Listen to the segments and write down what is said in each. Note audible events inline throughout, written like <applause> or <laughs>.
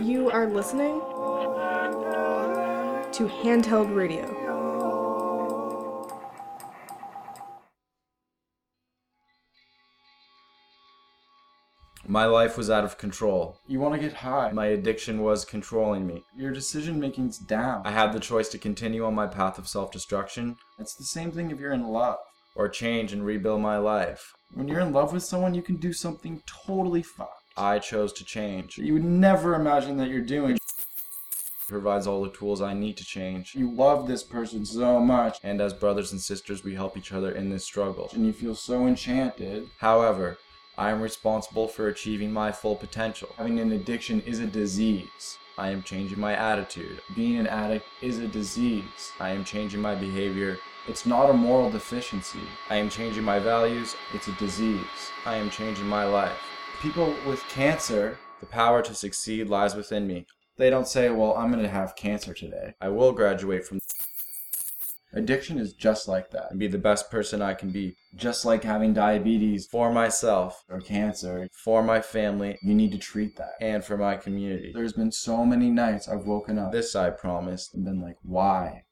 You are listening to Handheld Radio. My life was out of control. You want to get high. My addiction was controlling me. Your decision making's down. I had the choice to continue on my path of self destruction It's the same thing if you're in love. Or change and rebuild my life. When you're in love with someone, you can do something totally fucked. I chose to change. you would never imagine that you're doing. provides all the tools I need to change. You love this person so much, And as brothers and sisters, we help each other in this struggle. and you feel so enchanted. However, I am responsible for achieving my full potential. Having an addiction is a disease. I am changing my attitude. Being an addict is a disease. I am changing my behavior. It's not a moral deficiency. I am changing my values. It's a disease. I am changing my life. People with cancer, The power to succeed lies within me. they don't say, well, I'm going to have cancer today. I will graduate from Addiction is just like that. and be the best person I can be Just like having diabetes for myself, or cancer, for my family, you need to treat that. and for my community. There's been so many nights I've woken up This I promise. and been like, why?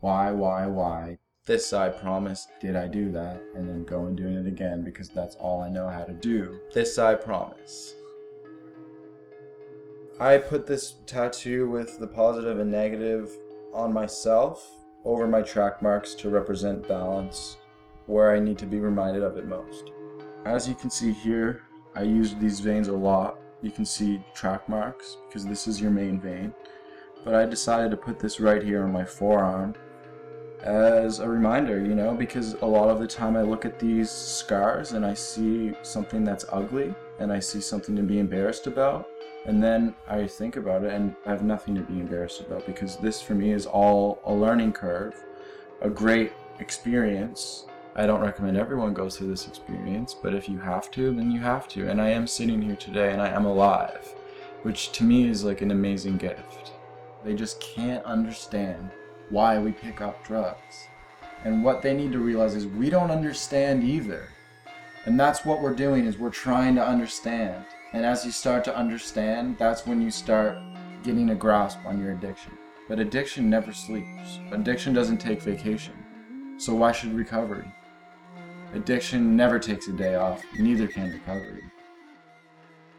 Why, why, why This I promise. did I do that? And then go and doing it again because that's all I know how to do. This I promise. I put this tattoo with the positive and negative on myself over my track marks to represent balance where I need to be reminded of it most. As you can see here, I use these veins a lot. You can see track marks because this is your main vein. But I decided to put this right here on my forearm as a reminder, you know, because a lot of the time I look at these scars and I see something that's ugly and I see something to be embarrassed about. And then I think about it and I have nothing to be embarrassed about because this for me is all a learning curve, a great experience. I don't recommend everyone goes through this experience, but if you have to, then you have to. And I am sitting here today and I am alive, which to me is like an amazing gift. They just can't understand why we pick up drugs. And what they need to realize is we don't understand either. And that's what we're doing is we're trying to understand. And as you start to understand, that's when you start getting a grasp on your addiction. But addiction never sleeps. Addiction doesn't take vacation. So why should recovery? Addiction never takes a day off, neither can recovery.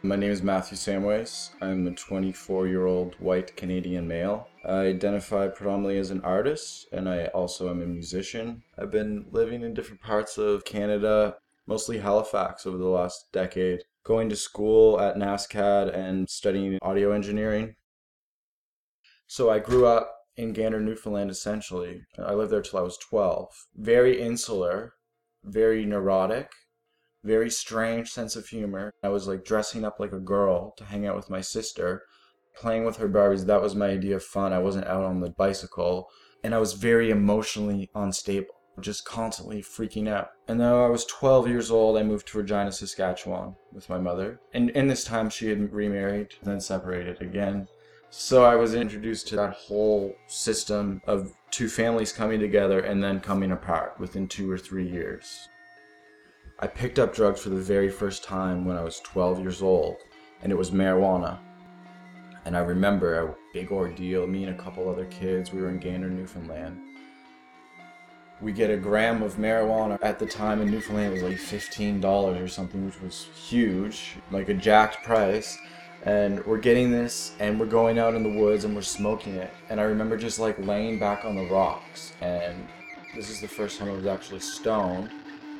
My name is Matthew Samways. I'm a 24 year old white Canadian male. I identify predominantly as an artist, and I also am a musician. I've been living in different parts of Canada, mostly Halifax, over the last decade, going to school at NSCAD and studying audio engineering. So I grew up in Gander, Newfoundland, essentially. I lived there till I was 12. Very insular, very neurotic, very strange sense of humor. I was like dressing up like a girl to hang out with my sister, playing with her Barbies. That was my idea of fun. I wasn't out on the bicycle. And I was very emotionally unstable, just constantly freaking out. And though I was 12 years old, I moved to Regina, Saskatchewan with my mother. And in this time, she had remarried, then separated again. So I was introduced to that whole system of two families coming together and then coming apart within two or three years. I picked up drugs for the very first time when I was 12 years old, and it was marijuana. And I remember a big ordeal, me and a couple other kids, we were in Gander, Newfoundland. We get a gram of marijuana at the time in Newfoundland it was like $15 or something, which was huge, like a jacked price. And we're getting this, and we're going out in the woods and we're smoking it. And I remember just like laying back on the rocks, and this is the first time I was actually stoned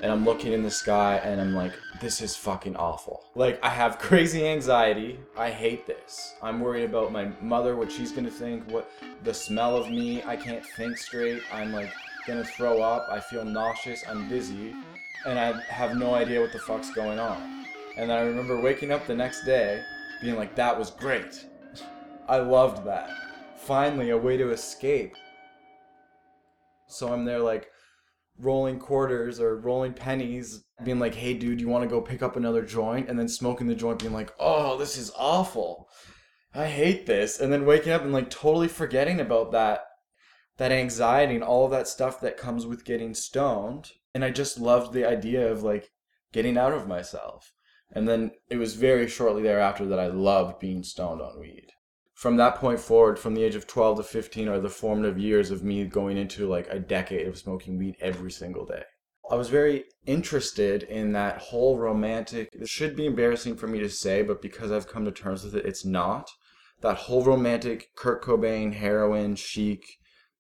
and I'm looking in the sky and I'm like, this is fucking awful. Like, I have <laughs> crazy anxiety. I hate this. I'm worried about my mother, what she's gonna think, what the smell of me. I can't think straight. I'm like gonna throw up. I feel nauseous. I'm dizzy. And I have no idea what the fuck's going on. And I remember waking up the next day being like, that was great. <laughs> I loved that. Finally, a way to escape. So I'm there like, rolling quarters or rolling pennies, being like, hey, dude, you want to go pick up another joint? And then smoking the joint, being like, oh, this is awful. I hate this. And then waking up and like totally forgetting about that that anxiety and all of that stuff that comes with getting stoned. And I just loved the idea of like getting out of myself. And then it was very shortly thereafter that I loved being stoned on weed. From that point forward, from the age of 12 to 15, are the formative years of me going into like a decade of smoking weed every single day. I was very interested in that whole romantic, it should be embarrassing for me to say, but because I've come to terms with it, it's not. That whole romantic Kurt Cobain, heroin, chic,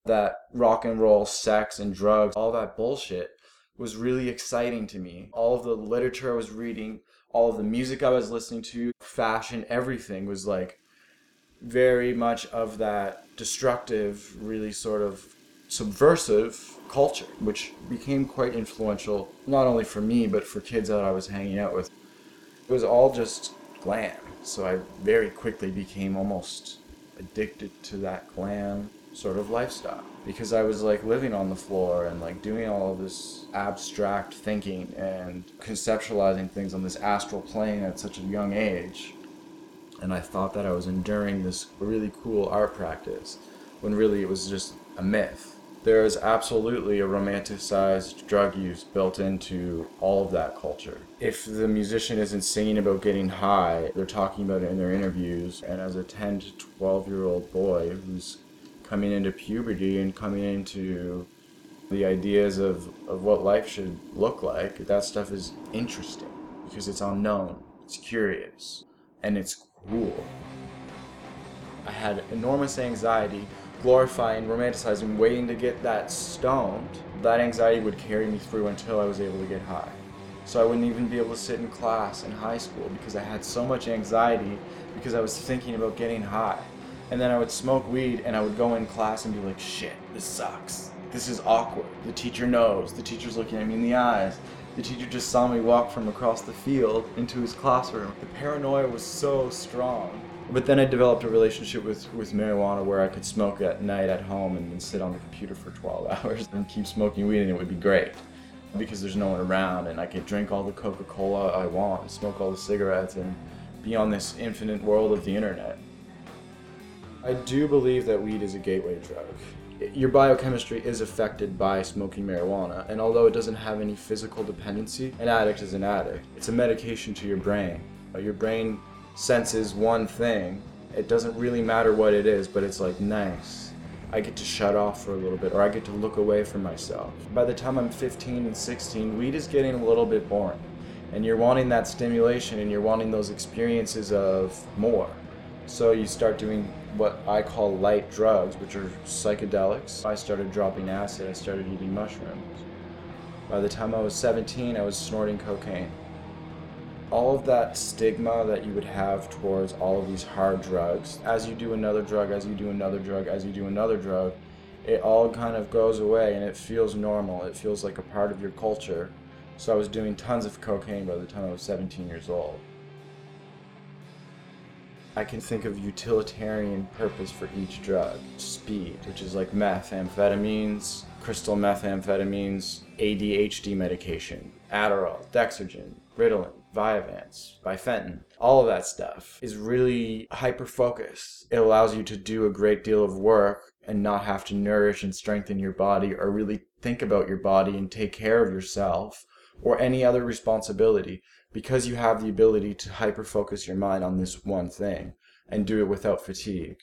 that rock and roll, sex, and drugs, all that bullshit was really exciting to me. All of the literature I was reading, all of the music I was listening to, fashion, everything was like very much of that destructive, really sort of subversive culture, which became quite influential, not only for me, but for kids that I was hanging out with. It was all just glam. So I very quickly became almost addicted to that glam sort of lifestyle because I was like living on the floor and like doing all of this abstract thinking and conceptualizing things on this astral plane at such a young age. And I thought that I was enduring this really cool art practice when really it was just a myth. There is absolutely a romanticized drug use built into all of that culture. If the musician isn't singing about getting high, they're talking about it in their interviews. And as a 10 to 12 year old boy who's coming into puberty and coming into the ideas of, of what life should look like, that stuff is interesting because it's unknown, it's curious, and it's cool. I had enormous anxiety, glorifying, romanticizing, waiting to get that stoned. That anxiety would carry me through until I was able to get high. So I wouldn't even be able to sit in class in high school because I had so much anxiety because I was thinking about getting high. And then I would smoke weed and I would go in class and be like, shit, this sucks. This is awkward. The teacher knows. The teacher's looking at me in the eyes. The teacher just saw me walk from across the field into his classroom. The paranoia was so strong. But then I developed a relationship with, with marijuana where I could smoke at night at home and then sit on the computer for 12 <laughs> hours and keep smoking weed and it would be great because there's no one around and I could drink all the Coca Cola I want, smoke all the cigarettes, and be on this infinite world of the internet. I do believe that weed is a gateway drug. Your biochemistry is affected by smoking marijuana, and although it doesn't have any physical dependency, an addict is an addict. It's a medication to your brain. Uh, your brain senses one thing. It doesn't really matter what it is, but it's like, nice. I get to shut off for a little bit, or I get to look away from myself. By the time I'm 15 and 16, weed is getting a little bit boring. And you're wanting that stimulation and you're wanting those experiences of more. So you start doing what I call light drugs, which are psychedelics. I started dropping acid, I started eating mushrooms. By the time I was 17, I was snorting cocaine. All of that stigma that you would have towards all of these hard drugs, as you do another drug, as you do another drug, as you do another drug, it all kind of goes away and it feels normal. It feels like a part of your culture. So I was doing tons of cocaine by the time I was 17 years old. I can think of utilitarian purpose for each drug. Speed, which is like meth, amphetamines, crystal methamphetamines, ADHD medication, Adderall, Dexedrine, Ritalin, Vyvanse, Biphentin, all of that stuff is really hyper focused. It allows you to do a great deal of work and not have to nourish and strengthen your body or really think about your body and take care of yourself or any other responsibility because you have the ability to hyper focus your mind on this one thing and do it without fatigue.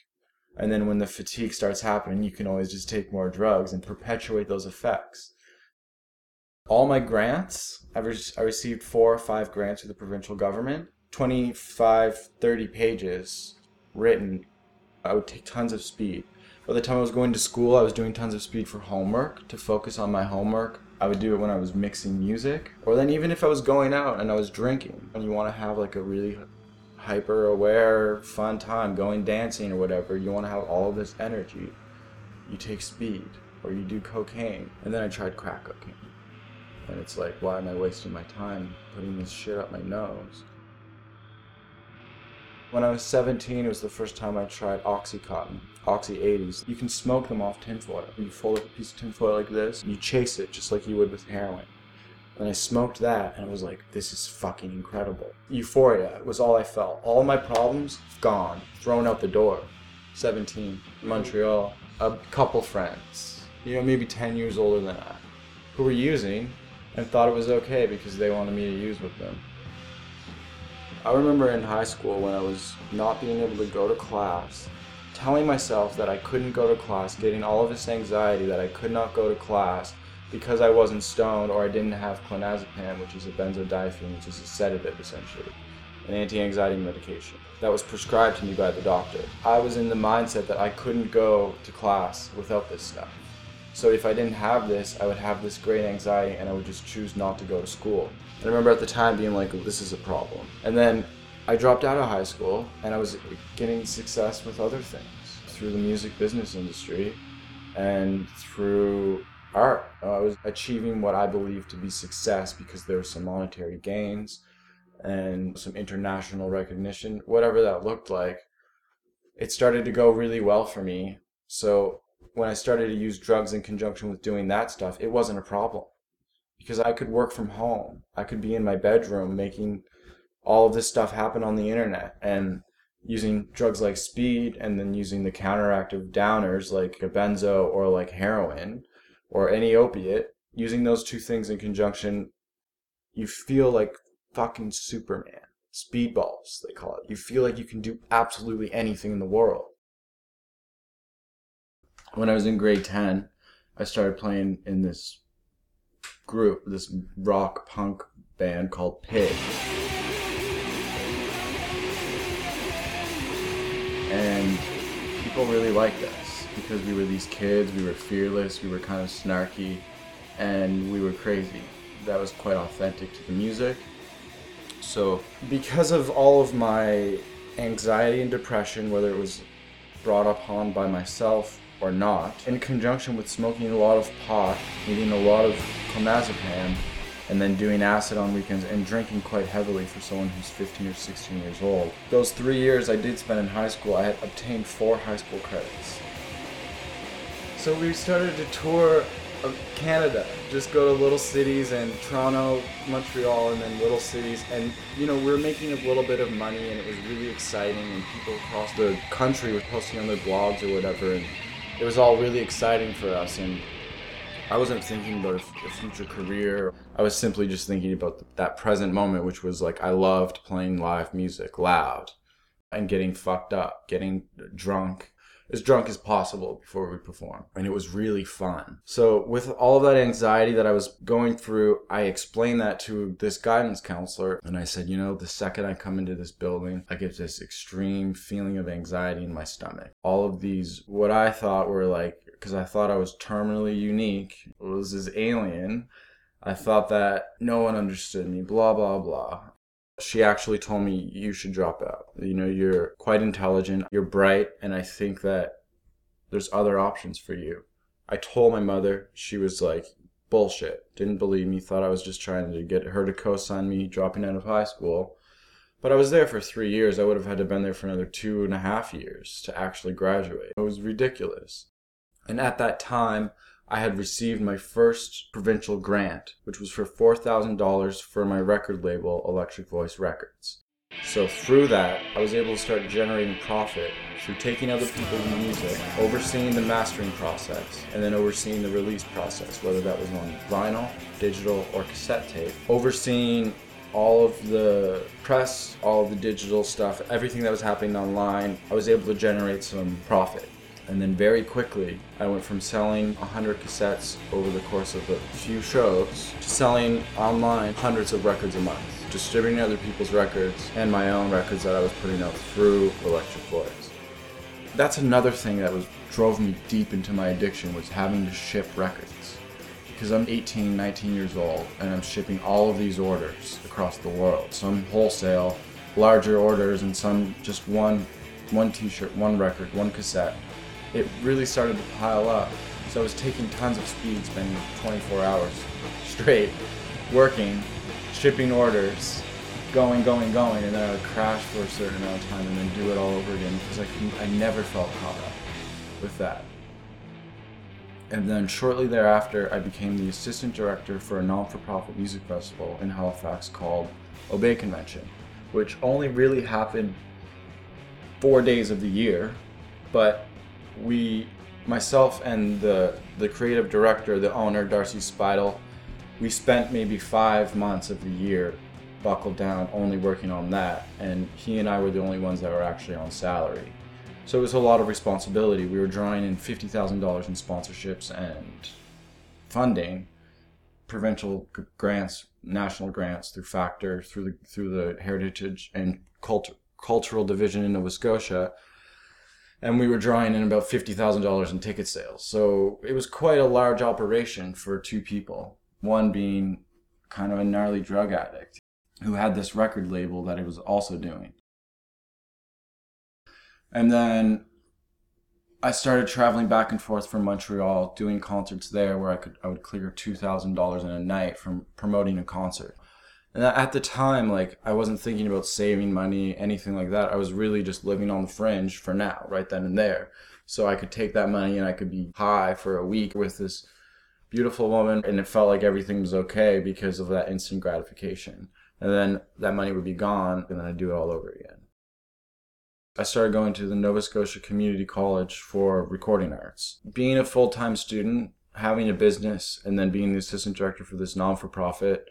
And then when the fatigue starts happening, you can always just take more drugs and perpetuate those effects. All my grants, I received four or five grants through the provincial government, 25, 30 pages written. I would take tons of speed. By the time I was going to school, I was doing tons of speed for homework to focus on my homework. I would do it when I was mixing music, or then even if I was going out and I was drinking. And you want to have like a really hyper aware, fun time, going dancing or whatever, you want to have all this energy. You take speed, or you do cocaine. And then I tried crack cocaine. And it's like, why am I wasting my time putting this shit up my nose? When I was 17, it was the first time I tried Oxycontin, Oxy 80s. You can smoke them off tinfoil. You fold up a piece of tinfoil like this, and you chase it just like you would with heroin. And I smoked that, and I was like, this is fucking incredible. Euphoria was all I felt. All my problems, gone, thrown out the door. 17, Montreal. A couple friends, you know, maybe 10 years older than I, who were using and thought it was okay because they wanted me to use with them. I remember in high school when I was not being able to go to class, telling myself that I couldn't go to class, getting all of this anxiety that I could not go to class because I wasn't stoned or I didn't have clonazepam, which is a benzodiazepine, which is a sedative essentially, an anti-anxiety medication that was prescribed to me by the doctor. I was in the mindset that I couldn't go to class without this stuff. So if I didn't have this, I would have this great anxiety and I would just choose not to go to school. And I remember at the time being like, this is a problem. And then I dropped out of high school and I was getting success with other things through the music business industry and through art. Uh, I was achieving what I believed to be success because there were some monetary gains and some international recognition, whatever that looked like. It started to go really well for me. So when I started to use drugs in conjunction with doing that stuff, it wasn't a problem because I could work from home. I could be in my bedroom making all of this stuff happen on the internet and using drugs like speed and then using the counteractive downers like a benzo or like heroin or any opiate, using those two things in conjunction, you feel like fucking Superman. Speedballs, they call it. You feel like you can do absolutely anything in the world. When I was in grade 10, I started playing in this group, this rock punk band called Pig. And people really liked us because we were these kids, we were fearless, we were kind of snarky, and we were crazy. That was quite authentic to the music. So, because of all of my anxiety and depression, whether it was brought upon by myself or not, in conjunction with smoking a lot of pot, eating a lot of clonazepam, and then doing acid on weekends and drinking quite heavily for someone who's 15 or 16 years old. Those three years I did spend in high school, I had obtained four high school credits. So we started to tour of Canada, just go to little cities and Toronto, Montreal, and then little cities. And you know, we were making a little bit of money, and it was really exciting. And people across the country were posting on their blogs or whatever, and it was all really exciting for us. And I wasn't thinking about a future career. I was simply just thinking about that present moment, which was like I loved playing live music loud and getting fucked up, getting drunk, as drunk as possible before we perform. And it was really fun. So, with all of that anxiety that I was going through, I explained that to this guidance counselor. And I said, you know, the second I come into this building, I get this extreme feeling of anxiety in my stomach. All of these, what I thought were like, because I thought I was terminally unique, was this alien. I thought that no one understood me, blah, blah, blah she actually told me you should drop out. You know, you're quite intelligent, you're bright, and I think that there's other options for you. I told my mother, she was like, bullshit. Didn't believe me, thought I was just trying to get her to co sign me dropping out of high school. But I was there for three years. I would have had to have been there for another two and a half years to actually graduate. It was ridiculous. And at that time, I had received my first provincial grant, which was for $4,000 for my record label, Electric Voice Records. So through that, I was able to start generating profit through taking other people's music, overseeing the mastering process, and then overseeing the release process, whether that was on vinyl, digital, or cassette tape. Overseeing all of the press, all of the digital stuff, everything that was happening online, I was able to generate some profit. And then very quickly, I went from selling 100 cassettes over the course of a few shows to selling online hundreds of records a month, distributing other people's records and my own records that I was putting out through Electric Voice. That's another thing that was drove me deep into my addiction was having to ship records. Because I'm 18, 19 years old and I'm shipping all of these orders across the world. Some wholesale, larger orders and some just one one t-shirt, one record, one cassette it really started to pile up. So I was taking tons of speed, spending 24 hours straight working, shipping orders, going, going, going, and then I would crash for a certain amount of time and then do it all over again because I I never felt caught up with that. And then shortly thereafter, I became the assistant director for a non-for-profit music festival in Halifax called Obey Convention, which only really happened four days of the year, but we, myself and the the creative director, the owner, Darcy Spidle, we spent maybe five months of the year buckled down only working on that. And he and I were the only ones that were actually on salary. So it was a lot of responsibility. We were drawing in $50,000 in sponsorships and funding, provincial grants, national grants through Factor, through the, through the Heritage and Cult- Cultural Division in Nova Scotia. And we were drawing in about $50,000 in ticket sales. So it was quite a large operation for two people. One being kind of a gnarly drug addict who had this record label that he was also doing. And then I started traveling back and forth from Montreal, doing concerts there where I could I would clear two thousand dollars in a night from promoting a concert. And at the time, like I wasn't thinking about saving money, anything like that. I was really just living on the fringe for now, right then and there. So I could take that money and I could be high for a week with this beautiful woman, and it felt like everything was okay because of that instant gratification. And then that money would be gone, and then I'd do it all over again. I started going to the Nova Scotia Community College for recording arts. Being a full time student, having a business, and then being the assistant director for this non for profit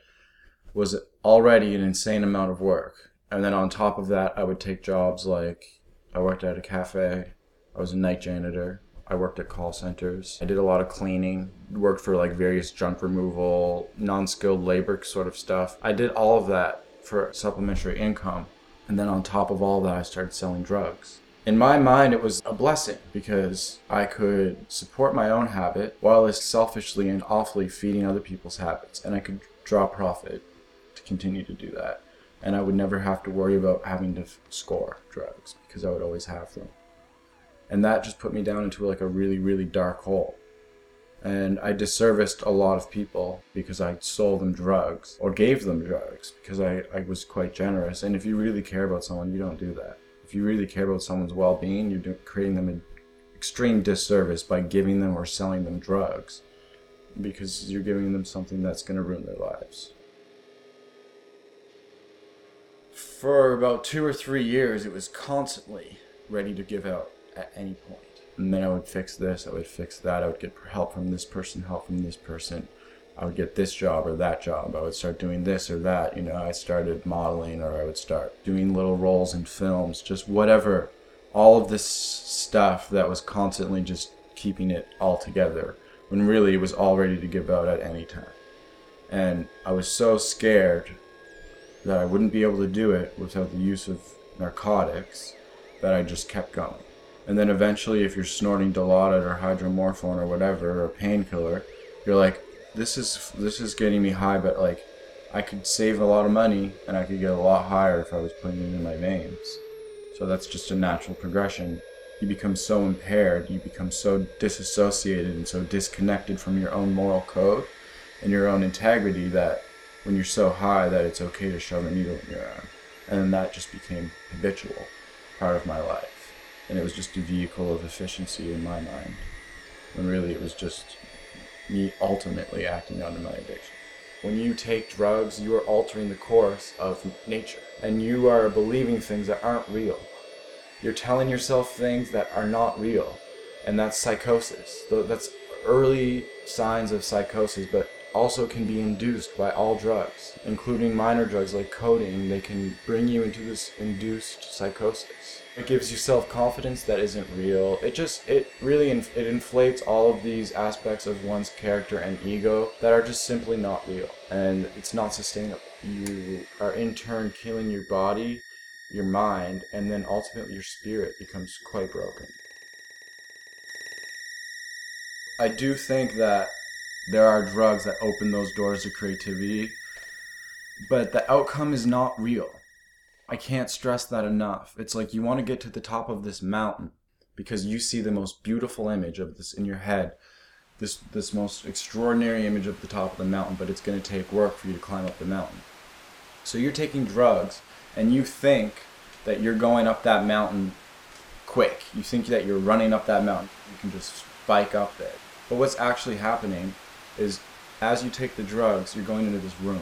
was already an insane amount of work. And then on top of that, I would take jobs like I worked at a cafe, I was a night janitor, I worked at call centers, I did a lot of cleaning, worked for like various junk removal, non skilled labor sort of stuff. I did all of that for supplementary income. And then on top of all that, I started selling drugs. In my mind, it was a blessing because I could support my own habit while selfishly and awfully feeding other people's habits. And I could draw profit continue to do that. And I would never have to worry about having to score drugs because I would always have them. And that just put me down into like a really, really dark hole and I disserviced a lot of people because I sold them drugs or gave them drugs because I, I was quite generous. And if you really care about someone, you don't do that. If you really care about someone's well being, you're creating them an extreme disservice by giving them or selling them drugs because you're giving them something that's going to ruin their lives. For about two or three years, it was constantly ready to give out at any point. and then I would fix this, I would fix that, I would get help from this person, help from this person. I would get this job or that job. I would start doing this or that. You know, I started modeling or I would start doing little roles in films, just whatever. All of this stuff that was constantly just keeping it all together when really it was all ready to give out at any time. And I was so scared that I wouldn't be able to do it without the use of narcotics that I just kept going. And then eventually, if you're snorting Dilaudid or hydromorphone or whatever, or a painkiller, you're like, this is this is getting me high, but like, I could save a lot of money and I could get a lot higher if I was putting it in my veins. So that's just a natural progression. You become so impaired, you become so disassociated and so disconnected from your own moral code and your own integrity that when you're so high that it's okay to shove a needle in your arm. And that just became habitual part of my life. And it was just a vehicle of efficiency in my mind when really it was just me ultimately acting under my addiction. When you take drugs you are altering the course of nature and you are believing things that aren't real. You're telling yourself things that are not real and that's psychosis. That's early signs of psychosis but also can be induced by all drugs, including minor drugs like codeine. They can bring you into this induced psychosis. It gives you self-confidence that isn't real. It just, it really, inf- it inflates all of these aspects of one's character and ego that are just simply not real. And it's not sustainable. You are in turn killing your body, your mind, and then ultimately your spirit becomes quite broken. I do think that there are drugs that open those doors to creativity, but the outcome is not real. I can't stress that enough. It's like you want to get to the top of this mountain because you see the most beautiful image of this in your head, this this most extraordinary image of the top of the mountain, but it's going to take work for you to climb up the mountain. So you're taking drugs and you think that you're going up that mountain quick. You think that you're running up that mountain. You can just spike up there. But what's actually happening is as you take the drugs, you're going into this room.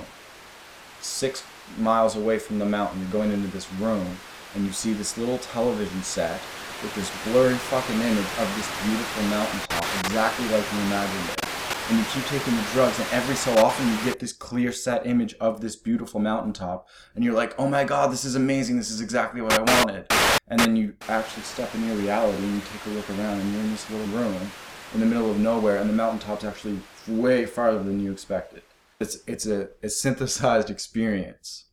Six miles away from the mountain, you're going into this room, and you see this little television set with this blurry fucking image of this beautiful mountaintop, exactly like you imagined it. and you keep taking the drugs, and every so often you get this clear set image of this beautiful mountaintop, and you're like, oh my god, this is amazing, this is exactly what I wanted. And then you actually step into reality and you take a look around, and you're in this little room in the middle of nowhere, and the mountaintop's actually way farther than you expected. It's, it's a, a synthesized experience.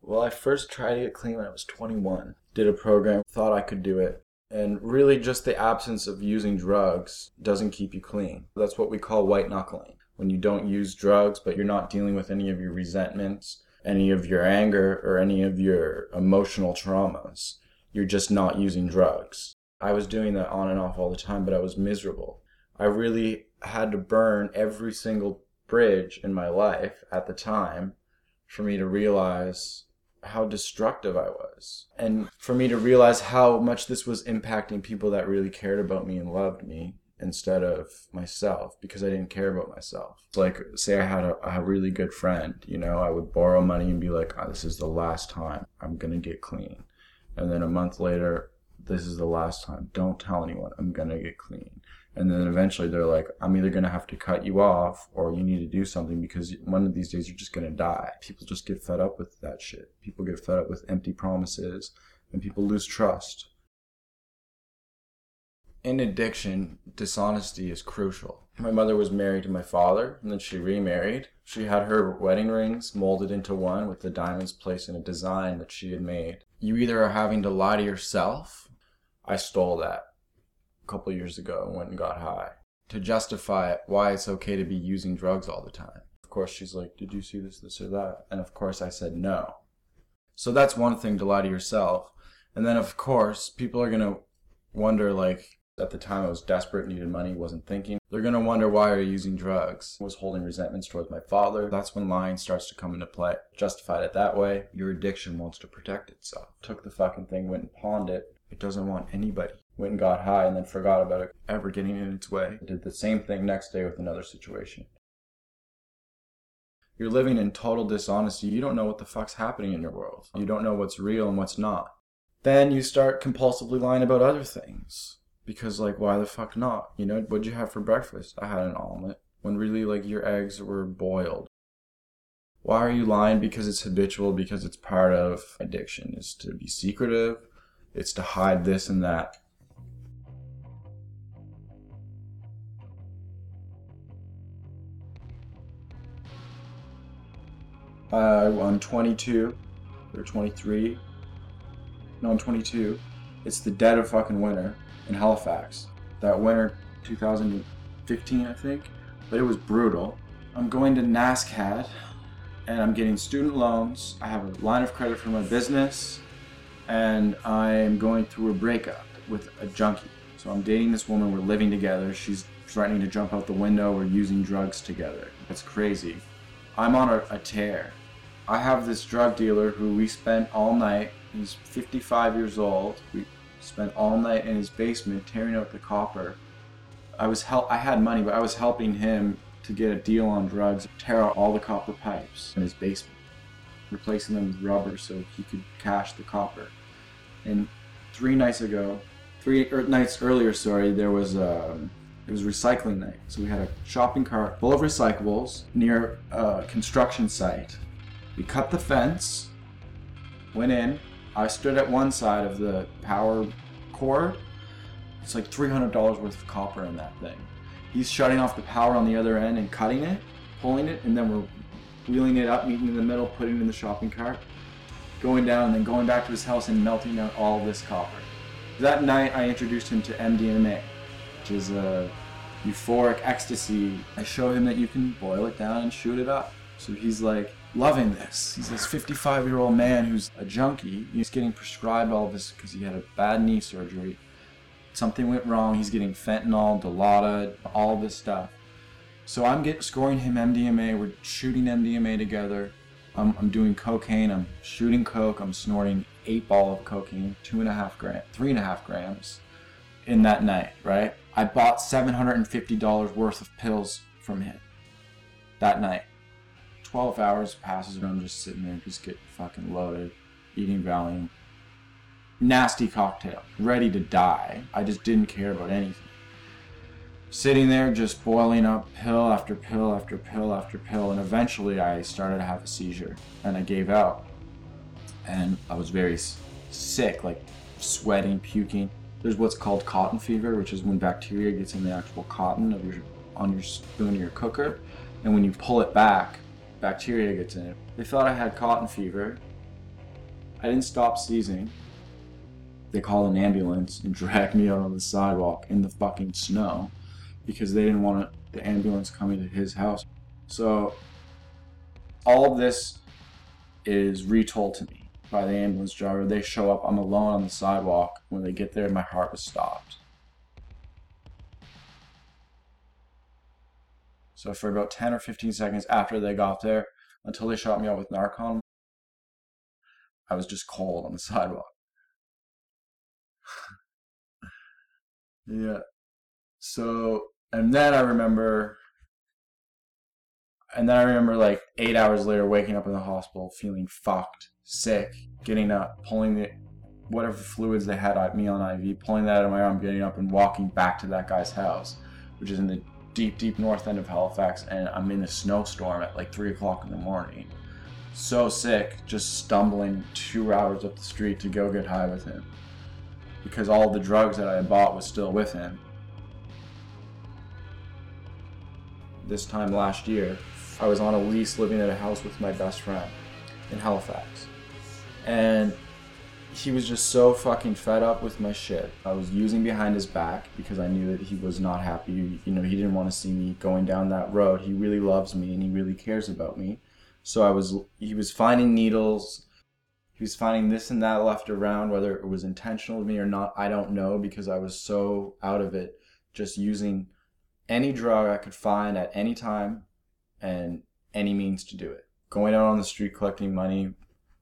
Well, I first tried to get clean when I was 21. Did a program, thought I could do it, and really, just the absence of using drugs doesn't keep you clean. That's what we call white knuckling. When you don't use drugs, but you're not dealing with any of your resentments, any of your anger, or any of your emotional traumas. You're just not using drugs. I was doing that on and off all the time, but I was miserable. I really had to burn every single bridge in my life at the time for me to realize how destructive I was. And for me to realize how much this was impacting people that really cared about me and loved me instead of myself because I didn't care about myself. Like, say I had a, a really good friend, you know, I would borrow money and be like, oh, this is the last time I'm going to get clean. And then a month later, this is the last time. Don't tell anyone. I'm going to get clean. And then eventually they're like i'm either going to have to cut you off or you need to do something because one of these days you're just going to die. People just get fed up with that shit. People get fed up with empty promises and people lose trust. In addiction dishonesty is crucial. My mother was married to my father and then she remarried. She had her wedding rings molded into one with the diamonds placed in a design that she had made. You either are having to lie to yourself i stole that a couple years ago and went and got high to justify it, why it's okay to be using drugs all the time. Of course, she's like, Did you see this, this, or that? And of course, I said no. So that's one thing to lie to yourself. And then, of course, people are going to wonder, like, at the time I was desperate, needed money, wasn't thinking. They're going to wonder why are you using drugs? I was holding resentments towards my father. That's when lying starts to come into play. Justified it that way, your addiction wants to protect itself. Took the fucking thing, went and pawned it. It doesn't want anybody went and got high and then forgot about it ever getting in its way. Did the same thing next day with another situation. You're living in total dishonesty. You don't know what the fuck's happening in your world. You don't know what's real and what's not. Then you start compulsively lying about other things. Because, like, why the fuck not? You know, what'd you have for breakfast? I had an omelet. When really, like, your eggs were boiled. Why are you lying? Because it's habitual, because it's part of addiction, is to be secretive, it's to hide this and that. Uh, I'm 22 or 23. No, I'm 22. It's the dead of fucking winter in Halifax. That winter, 2015, I think. But it was brutal. I'm going to NSCAD and I'm getting student loans. I have a line of credit for my business and I'm going through a breakup with a junkie. So I'm dating this woman, we're living together. She's threatening to jump out the window, we're using drugs together. That's crazy. I'm on a, a tear. I have this drug dealer who we spent all night. He's 55 years old. We spent all night in his basement tearing out the copper. I was help. I had money, but I was helping him to get a deal on drugs. Tear out all the copper pipes in his basement, replacing them with rubber so he could cash the copper. And three nights ago, three er, nights earlier, sorry, there was um, it was recycling night. So we had a shopping cart full of recyclables near a construction site we cut the fence, went in. I stood at one side of the power cord. It's like $300 worth of copper in that thing. He's shutting off the power on the other end and cutting it, pulling it, and then we're wheeling it up, meeting in the middle, putting it in the shopping cart, going down, and then going back to his house and melting out all this copper. That night, I introduced him to MDMA, which is a euphoric ecstasy. I show him that you can boil it down and shoot it up. So he's like, loving this. He's this 55 year old man who's a junkie. He's getting prescribed all this because he had a bad knee surgery. Something went wrong. He's getting fentanyl, Dilaudid, all this stuff. So I'm getting scoring him MDMA. We're shooting MDMA together. I'm, I'm doing cocaine. I'm shooting coke. I'm snorting eight ball of cocaine, two and a half gram, three and a half grams in that night. Right? I bought $750 worth of pills from him that night. 12 hours passes and I'm just sitting there, just getting fucking loaded, eating Valium. Nasty cocktail, ready to die. I just didn't care about anything. Sitting there just boiling up pill after pill after pill after pill. And eventually I started to have a seizure and I gave out. And I was very sick, like sweating, puking. There's what's called cotton fever, which is when bacteria gets in the actual cotton of your on your spoon or your cooker, and when you pull it back, bacteria gets in it. They thought I had cotton fever. I didn't stop sneezing. They called an ambulance and <laughs> dragged me out on the sidewalk in the fucking snow because they didn't want the ambulance coming to his house. So all of this is retold to me by the ambulance driver. They show up, I'm alone on the sidewalk. When they get there, my heart was stopped. So for about 10 or 15 seconds after they got there, until they shot me out with Narcan, I was just cold on the <laughs> sidewalk. yeah. So, and then I remember, and then I remember like eight hours later waking up in the hospital feeling fucked, sick, getting up, pulling the whatever fluids they had at me on IV, pulling that out of my arm, getting up and walking back to that guy's house, which is in the deep, deep north end of Halifax, and I'm in a snowstorm at like three o'clock in the morning. So sick, just stumbling two hours up the street to go get high with him. Because all the drugs that I had bought was still with him. This time last year, I was on a lease living at a house with my best friend in Halifax. And he was just so fucking fed up with my shit. I was using behind his back because I knew that he was not happy. You know, he didn't want to see me going down that road. He really loves me and he really cares about me. So I was he was finding needles. He was finding this and that left around whether it was intentional of me or not, I don't know because I was so out of it just using any drug I could find at any time and any means to do it. Going out on the street collecting money,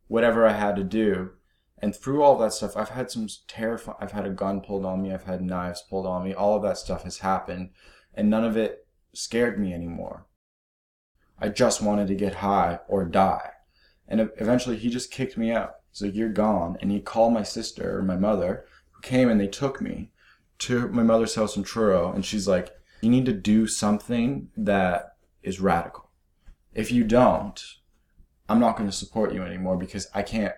whatever I had to do. And through all that stuff, I've had some terrifying, I've had a gun pulled on me, I've had knives pulled on me, all of that stuff has happened, and none of it scared me anymore. I just wanted to get high or die. And eventually he just kicked me out. He's like, You're gone. And he called my sister or my mother, who came and they took me to my mother's house in Truro. And she's like, You need to do something that is radical. If you don't, I'm not going to support you anymore because I can't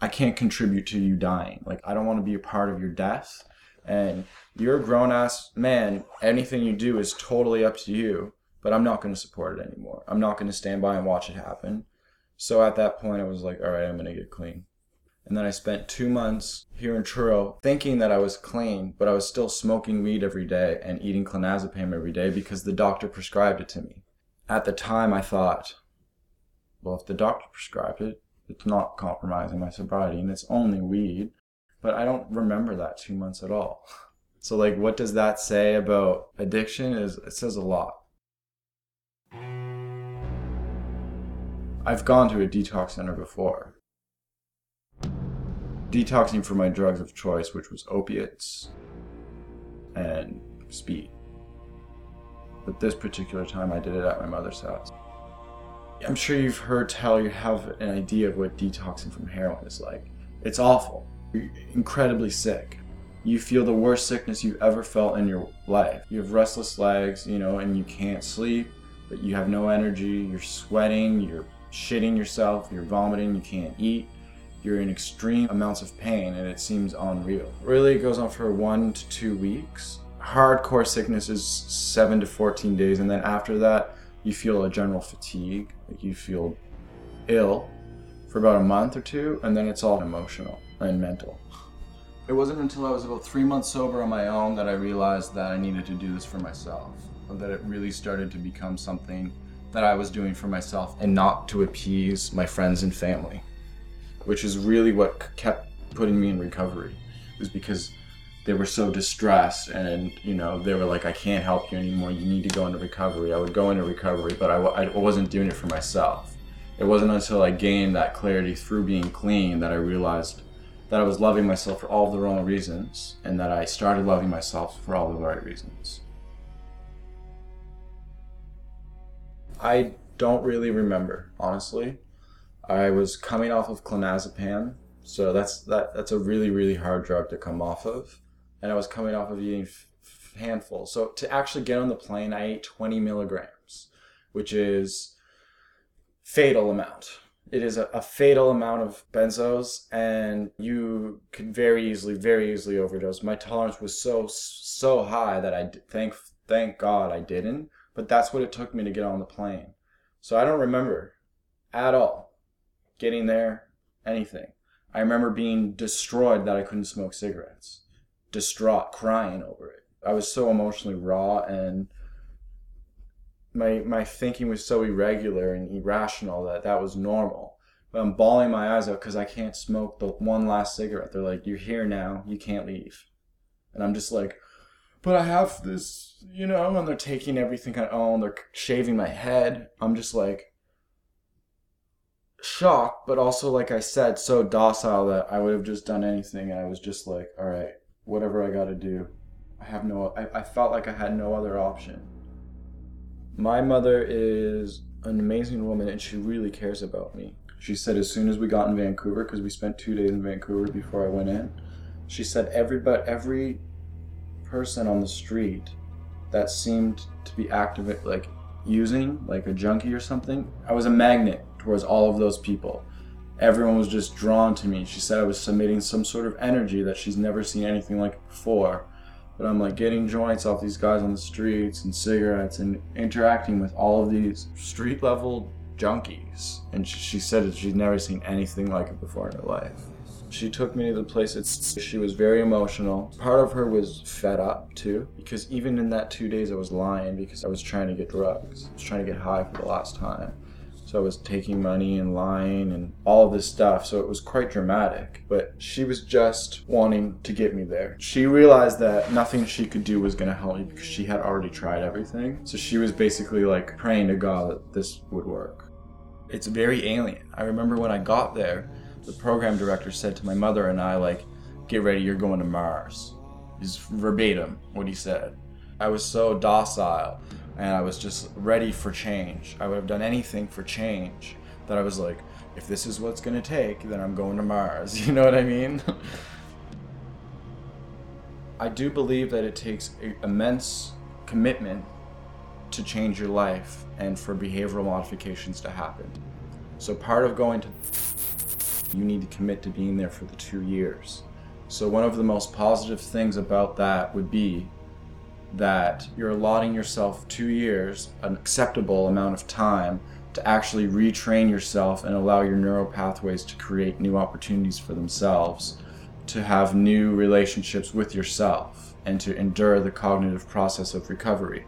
I can't contribute to you dying. Like I don't want to be a part of your death. And you're a grown ass man. Anything you do is totally up to you. But I'm not going to support it anymore. I'm not going to stand by and watch it happen. So at that point, I was like, all right, I'm going to get clean. And then I spent two months here in Truro thinking that I was clean, but I was still smoking weed every day and eating clonazepam every day because the doctor prescribed it to me. At the time, I thought, well, if the doctor prescribed it, it's not compromising my sobriety and it's only weed. But I don't remember that two months at all. <laughs> So, like, what does that say about addiction? Is it says a lot. I've gone to a detox center before. Detoxing from my drugs of choice, which was opiates and speed. But this particular time, I did it at my mother's house. I'm sure you've heard tell, you have an idea of what detoxing from heroin is like. It's awful. You're incredibly sick. You feel the worst sickness you've ever felt in your life. You have restless legs, you know, and you can't sleep, but you have no energy, you're sweating, you're shitting yourself, you're vomiting, you can't eat, you're in extreme amounts of pain, and it seems unreal. Really, it goes on for one to two weeks. Hardcore sickness is seven to 14 days, and then after that, you feel a general fatigue, like you feel ill for about a month or two, and then it's all emotional and mental. It wasn't until I was about three months sober on my own that I realized that I needed to do this for myself, that it really started to become something that I was doing for myself and not to appease my friends and family, which is really what kept putting me in recovery, was because they were so distressed and you know they were like i can't help you anymore. You need to go into recovery. I would go into recovery but I, I wasn't doing it for myself. It wasn't until i gained that clarity through being clean that i realized that i was loving myself for all the wrong reasons and that i started loving myself for all the right reasons. I don't really remember honestly i was coming off of clonazepam so that's that that's a really really hard drug to come off of and I was coming off of eating f- handful. So to actually get on the plane, I ate 20 milligrams, which is fatal amount. It is a, a fatal amount of benzos, and you could very easily, very easily overdose. My tolerance was so so high that I thank thank God I didn't. But that's what it took me to get on the plane. So I don't remember at all getting there, anything. I remember being destroyed that I couldn't smoke cigarettes, distraught, crying over it. I was so emotionally raw and my my thinking was so irregular and irrational that that was normal. But I'm bawling my eyes out because I can't smoke the one last cigarette. They're like, "You're here now. You can't leave," and I'm just like, "But I have this, you know." And they're taking everything I own. They're shaving my head. I'm just like shocked, but also like I said, so docile that I would have just done anything. And I was just like, "All right, whatever I got to do." I have no. I, I felt like I had no other option. My mother is an amazing woman and she really cares about me. She said as soon as we got in Vancouver, because we spent two days in Vancouver before I went in, she said every but every person on the street that seemed to be active, like using, like a junkie or something, I was a magnet towards all of those people. Everyone was just drawn to me. She said I was emitting some sort of energy that she's never seen anything like before but I'm like getting joints off these guys on the streets and cigarettes and interacting with all of these street level junkies. And she, she said that she'd never seen anything like it before in her life. She took me to the place. It's, she was very emotional. Part of her was fed up too, because even in that two days, I was lying because I was trying to get drugs. I was trying to get high for the last time. So I was taking money and lying and all this stuff. So it was quite dramatic. But she was just wanting to get me there. She realized that nothing she could do was going to help me because she had already tried everything. So she was basically like praying to God that this would work. It's very alien. I remember when I got there, the program director said to my mother and I, like, get ready, you're going to Mars. Is verbatim what he said. I was so docile and I was just ready for change. I would have done anything for change. That I was like, if this is what's gonna take, then I'm going to Mars. <laughs> You know what I mean? I do believe that it takes immense commitment to change your life and for behavioral modifications to happen. So part of going to you need to commit to being there for the two years. So one of the most positive things about that would be that you're allotting yourself two years, an acceptable amount of time, to actually retrain yourself and allow your neural pathways to create new opportunities for themselves, to have new relationships with yourself, and to endure the cognitive process of recovery,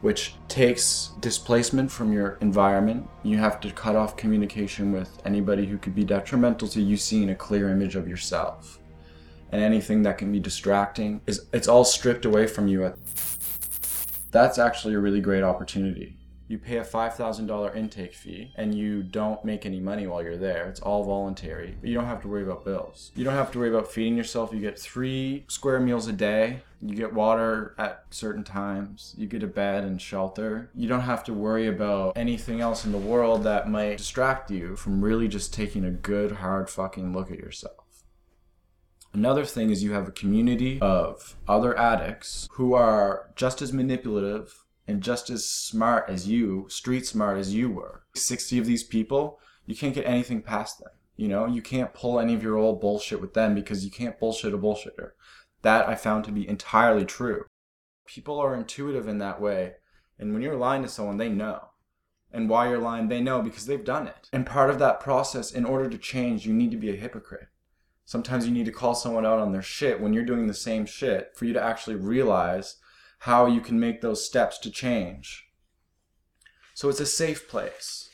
which takes displacement from your environment. You have to cut off communication with anybody who could be detrimental to you seeing a clear image of yourself and anything that can be distracting is it's all stripped away from you at that's actually a really great opportunity. You pay a $5000 intake fee and you don't make any money while you're there. It's all voluntary. But you don't have to worry about bills. You don't have to worry about feeding yourself. You get three square meals a day. You get water at certain times. You get a bed and shelter. You don't have to worry about anything else in the world that might distract you from really just taking a good hard fucking look at yourself Another thing is you have a community of other addicts who are just as manipulative and just as smart as you, street smart as you were. 60 of these people, you can't get anything past them. You know, you can't pull any of your old bullshit with them because you can't bullshit a bullshitter. That I found to be entirely true. People are intuitive in that way. And when you're lying to someone, they know. And why you're lying, they know because they've done it. And part of that process, in order to change, you need to be a hypocrite. Sometimes you need to call someone out on their shit when you're doing the same shit for you to actually realize how you can make those steps to change. So it's a safe place.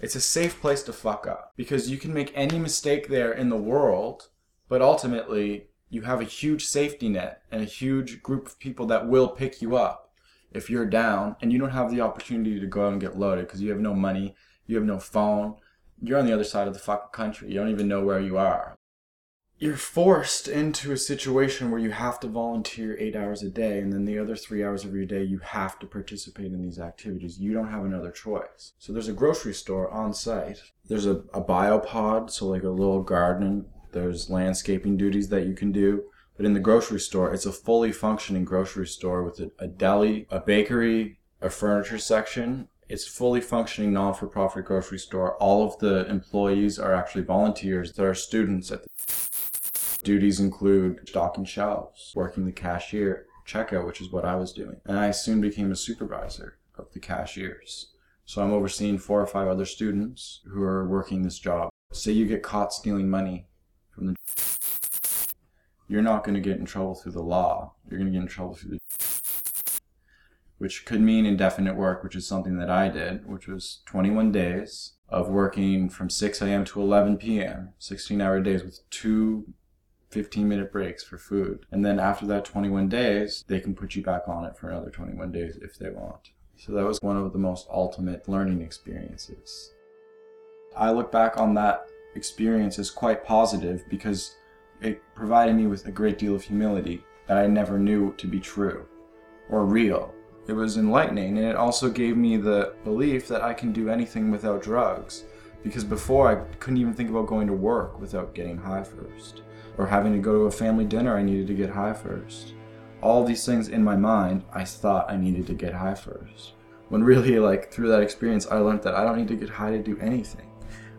It's a safe place to fuck up because you can make any mistake there in the world, but ultimately you have a huge safety net and a huge group of people that will pick you up if you're down and you don't have the opportunity to go out and get loaded because you have no money, you have no phone, you're on the other side of the fucking country. You don't even know where you are you're forced into a situation where you have to volunteer eight hours a day and then the other three hours of your day you have to participate in these activities. You don't have another choice. So there's a grocery store on site. There's a, a biopod so like a little garden there's landscaping duties that you can do. But in the grocery store, it's a fully functioning grocery store with a, a deli, a bakery, a furniture section. It's fully functioning non-for-profit grocery store. All of the employees are actually volunteers. That are students at the duties include stocking shelves, working the cashier, checkout, which is what I was doing. And I soon became a supervisor of the cashiers. So I'm overseeing four or five other students who are working this job. Say you get caught stealing money from the you're not going to get in trouble through the law. You're going to get in trouble through the which could mean indefinite work, which is something that I did, which was 21 days of working from 6 a.m. to 11 p.m., 16 hour days with two 15 minute breaks for food. And then after that 21 days, they can put you back on it for another 21 days if they want. So that was one of the most ultimate learning experiences. I look back on that experience as quite positive because it provided me with a great deal of humility that I never knew to be true or real. It was enlightening and it also gave me the belief that I can do anything without drugs because before I couldn't even think about going to work without getting high first or having to go to a family dinner, I needed to get high first. All these things in my mind, I thought I needed to get high first. When really, like, through that experience, I learned that I don't need to get high to do anything.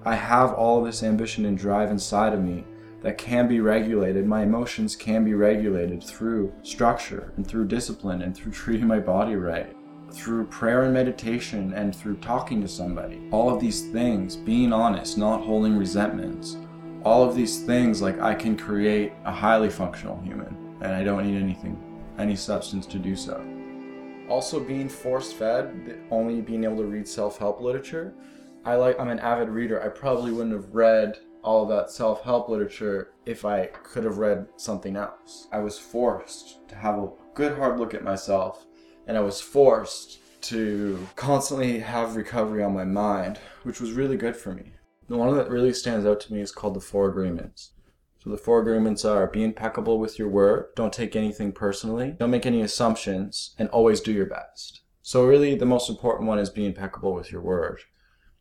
I have all this ambition and drive inside of me that can be regulated. My emotions can be regulated through structure and through discipline and through <laughs> treating my body right, through prayer and meditation and through talking to somebody. All of these things, being honest, not holding resentments, all of these things, like I can create a highly functional human and I don't need anything, any substance to do so. Also, being force fed, only being able to read self help literature. I like, I'm an avid reader. I probably wouldn't have read all of that self help literature if I could have read something else. I was forced to have a good hard look at myself and I was forced to constantly have recovery on my mind, which was really good for me. The one that really stands out to me is called the Four Agreements. So the four agreements are be impeccable with your word, don't take anything personally, don't make any assumptions, and always do your best. So really the most important one is be impeccable with your word.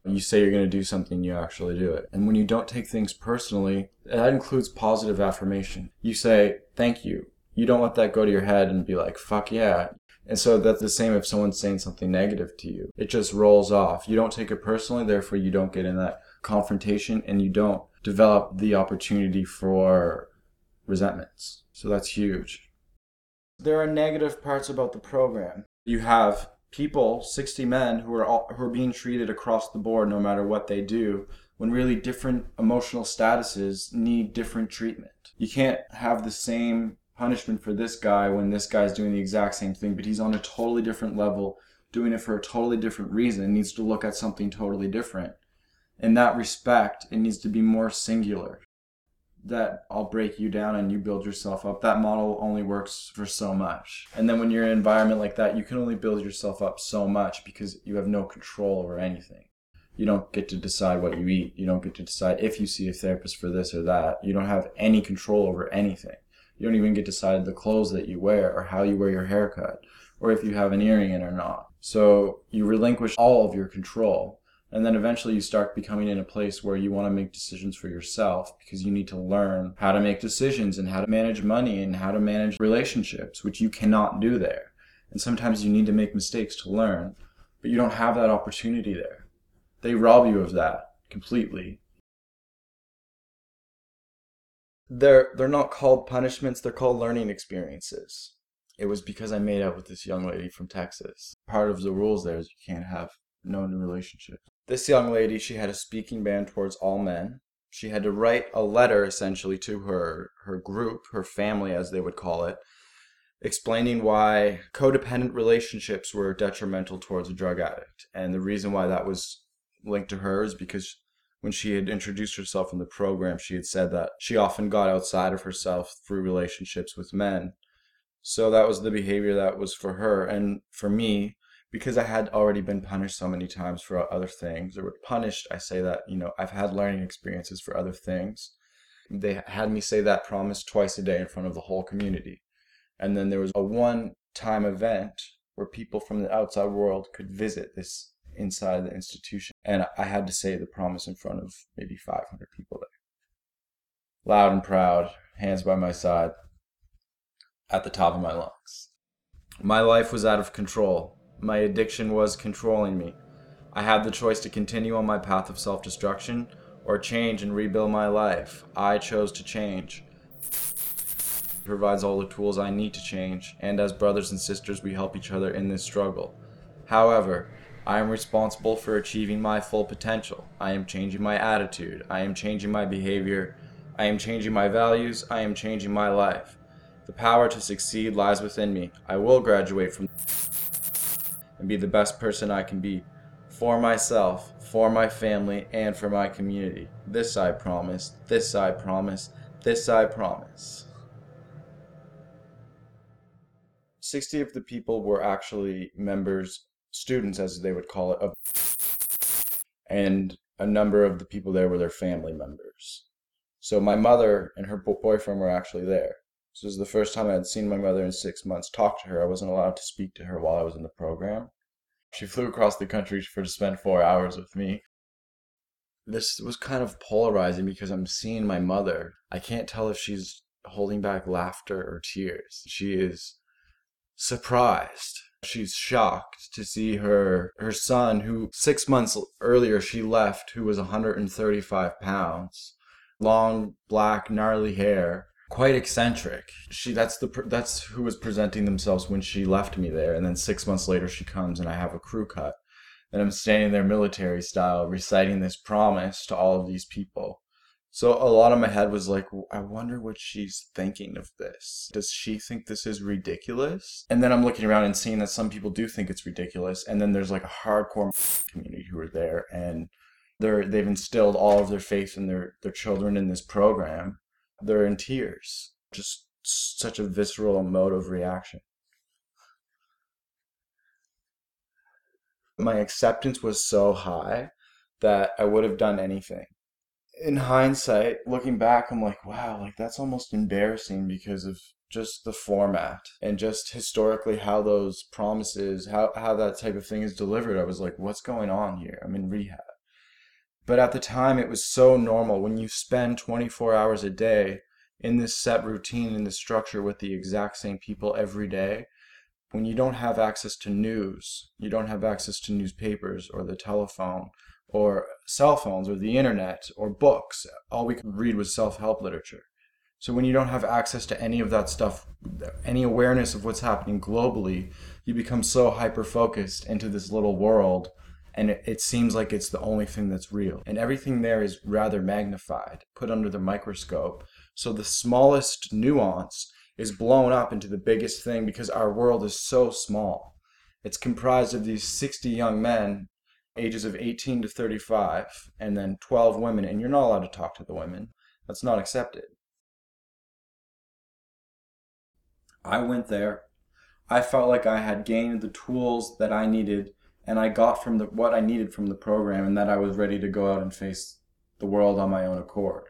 When you say you're going to do something, you actually do it. And when you don't take things personally, that includes positive affirmation. You say, thank you. You don't let that go to your head and be like, fuck yeah. And so that's the same if someone's saying something negative to you. It just rolls off. You don't take it personally, therefore you don't get in that confrontation and you don't develop the opportunity for resentments. So that's huge. There are negative parts about the program. You have people, 60 men who are all, who are being treated across the board no matter what they do when really different emotional statuses need different treatment. You can't have the same punishment for this guy when this guy's doing the exact same thing but he's on a totally different level doing it for a totally different reason needs to look at something totally different in that respect, it needs to be more singular. That I'll break you down and you build yourself up. That model only works for so much. And then when you're in an environment like that, you can only build yourself up so much because you have no control over anything. You don't get to decide what you eat. You don't get to decide if you see a therapist for this or that. You don't have any control over anything. You don't even get to decide the clothes that you wear or how you wear your haircut or if you have an earring in or not. So you relinquish all of your control and then eventually you start becoming in a place where you want to make decisions for yourself because you need to learn how to make decisions and how to manage money and how to manage relationships, which you cannot do there. And sometimes you need to make mistakes to learn, but you don't have that opportunity there. They rob you of that completely. They're they're not called punishments, they're called learning experiences. It was because I made out with this young lady from Texas. Part of the rules there is you can't have known relationships. This young lady, she had a speaking ban towards all men. She had to write a letter essentially to her her group, her family as they would call it, explaining why codependent relationships were detrimental towards a drug addict. And the reason why that was linked to her is because when she had introduced herself in the program, she had said that she often got outside of herself through relationships with men. So that was the behavior that was for her. And for me, because I had already been punished so many times for other things, or punished, I say that, you know, I've had learning experiences for other things. They had me say that promise twice a day in front of the whole community. And then there was a one time event where people from the outside world could visit this inside the institution. And I had to say the promise in front of maybe 500 people there. Loud and proud, hands by my side. at the top of my lungs. My life was out of control. My addiction was controlling me. I had the choice to continue on my path of self destruction or change and rebuild my life. I chose to change. It provides all the tools I need to change, and as brothers and sisters, we help each other in this struggle. However, I am responsible for achieving my full potential. I am changing my attitude. I am changing my behavior. I am changing my values. I am changing my life. The power to succeed lies within me. I will graduate from and be the best person I can be for myself, for my family, and for my community. This I promise. This I promise. This I promise. 60 of the people were actually members, students as they would call it, of and a number of the people there were their family members. So my mother and her boyfriend were actually there. This was the first time I had seen my mother in six months. Talk to her. I wasn't allowed to speak to her while I was in the program. She flew across the country for to spend four hours with me. This was kind of polarizing because I'm seeing my mother. I can't tell if she's holding back laughter or tears. She is surprised. She's shocked to see her her son, who six months earlier she left, who was 135 pounds, long black gnarly hair, quite eccentric. She that's the that's who was presenting themselves when she left me there, and then six months later she comes and I have a crew cut, and I'm standing there military style reciting this promise to all of these people. So a lot of my head was like, I wonder what she's thinking of this. Does she think this is ridiculous? And then I'm looking around and seeing that some people do think it's ridiculous, and then there's like a hardcore community who are there and they're they've instilled all of their faith in their their children in this program they're in tears. Just such a visceral, emotive reaction. My acceptance was so high that I would have done anything. In hindsight, looking back, I'm like, wow, like that's almost embarrassing because of just the format and just historically how those promises, how, how that type of thing is delivered. I was like, what's going on here? I'm in rehab. But at the time, it was so normal. When you spend 24 hours a day in this set routine, in this structure with the exact same people every day, when you don't have access to news, you don't have access to newspapers or the telephone or cell phones or the internet or books, all we could read was self help literature. So when you don't have access to any of that stuff, any awareness of what's happening globally, you become so hyper focused into this little world and it, it, seems like it's the only thing that's real. And everything there is rather magnified, put under the microscope. So the smallest nuance is blown up into the biggest thing because our world is so small. It's comprised of these 60 young men, ages of 18 to 35, and then 12 women, and you're not allowed to talk to the women. That's not accepted. I went there. I felt like I had gained the tools that I needed and I got from the what I needed from the program, and that I was ready to go out and face the world on my own accord.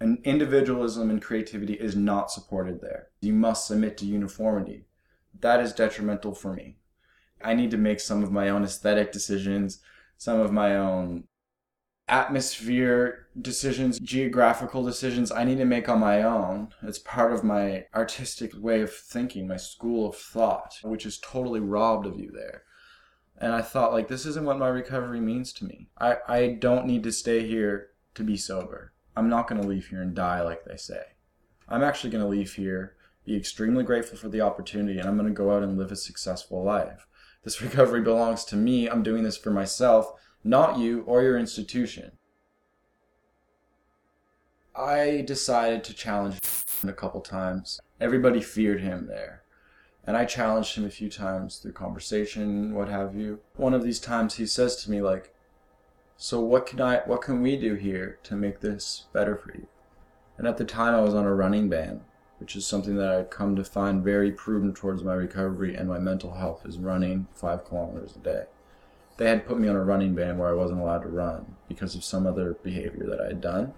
And individualism and creativity is not supported there. You must submit to uniformity. That is detrimental for me. I need to make some of my own aesthetic decisions, some of my own atmosphere decisions, geographical decisions I need to make on my own. It's part of my artistic way of thinking, my school of thought, which is totally robbed of you there and I thought like this isn't what my recovery means to me. I, I don't need to stay here to be sober. I'm not going to leave here and die like they say. I'm actually going to leave here, be extremely grateful for the opportunity, and I'm going to go out and live a successful life. This <laughs> recovery belongs to me. I'm doing this for myself, not you or your institution. I decided to challenge a couple times. Everybody feared him there. And I challenged him a few times through conversation, what have you. One of these times he says to me like, "So what can I what can we do here to make this better for you?" And at the time I was on a running ban, which is something that I'd come to find very prudent towards my recovery and my mental health is running 5 kilometers a day. They had put me on a running ban where I wasn't allowed to run because of some other behavior that I had done.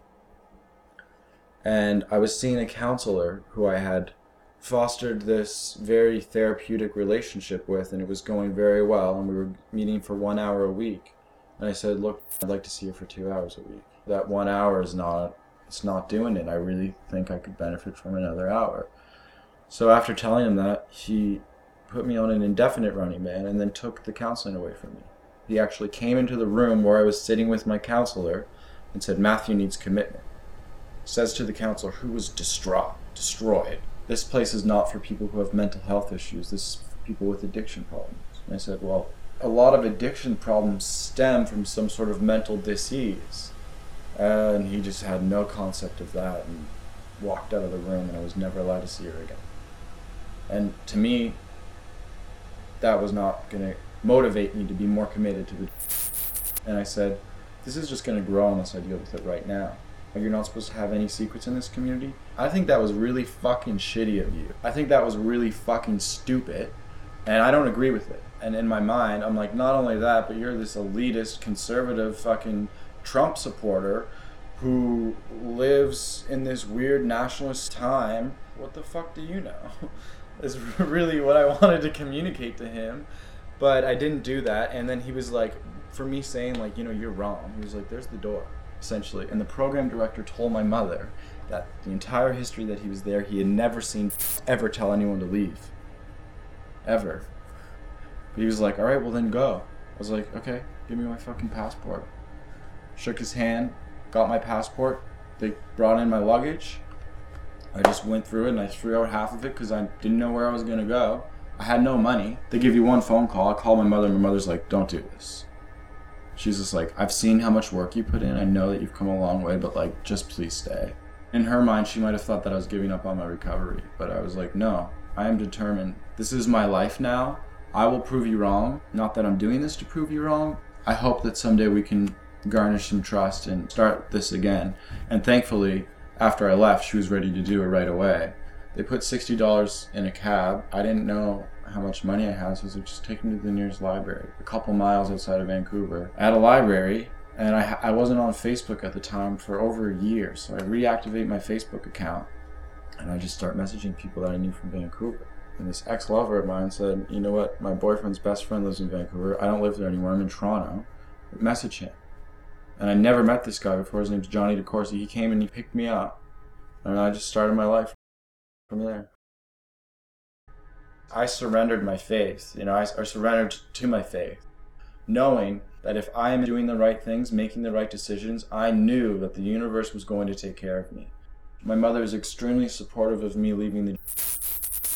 And I was seeing a counselor who I had fostered this very therapeutic relationship with, and it was going very well. And we were meeting for one hour a week. And I said, "Look, I'd like to see you for two hours a week. That one hour is not, it's not doing it. I really think I could benefit from another hour." So after telling him that, he put me on an indefinite running ban and then took the counseling away from me. He actually came into the room where I was sitting with my counselor and said, Matthew needs commitment. Says to the counselor, who was distraught, destroyed. This place is not for people who have mental health issues. This is for people with addiction problems. And I said, well, a lot of addiction problems stem from some sort of mental disease. And he just had no concept of that and walked out of the room, and I was never allowed to see her again. And to me, that was not going to motivate me to be more committed to the. And I said, this is just going to grow unless I deal with it right now. You're not supposed to have any secrets in this community. I think that was really fucking shitty of you. I think that was really fucking stupid, and I don't agree with it. And in my mind, I'm like, not only that, but you're this elitist, conservative fucking Trump supporter who lives in this weird nationalist time. What the fuck do you know? <laughs> is <laughs> really what I wanted to communicate to him. But I didn't do that. And then he was like, for me saying, like, you know, you're wrong, he was like, there's the door, essentially. And the program director told my mother that the entire history that he was there, he had never seen ever tell anyone to leave. Ever. But he was like, all right, well then go. I was like, okay, give me my fucking passport. Shook his hand, got my passport. They brought in my luggage. I just went through it and I threw out half of it because I didn't know where I was going to go. I had no money. They give you one phone call. I call my mother, and my mother's like, don't do this. She's just like, I've seen how much work you put in. I know that you've come a long way, but like, just please stay. In her mind, she might have thought that I was giving up on my recovery, but I was like, no, I am determined. This is my life now. I will prove you wrong. Not that I'm doing this to prove you wrong. I hope that someday we can garnish some trust and start this again. And thankfully, after I left, she was ready to do it right away. They put $60 in a cab. I didn't know how much money I had, so I was like, just take me to the nearest library, a couple miles outside of Vancouver. At a library, and I, I wasn't on Facebook at the time for over a year, so I reactivate my Facebook account, and I just start messaging people that I knew from Vancouver. And this ex-lover of mine said, you know what, my boyfriend's best friend lives in Vancouver. I don't live there anymore. I'm in Toronto. Message him. And I never met this guy before. His name's Johnny DeCourcy. He came and he picked me up. And I just started my life from there. I surrendered my faith. You know, I, I surrendered to my faith, knowing that if I am doing the right things, making the right decisions, I knew that the universe was going to take care of me. My mother is extremely supportive of me leaving the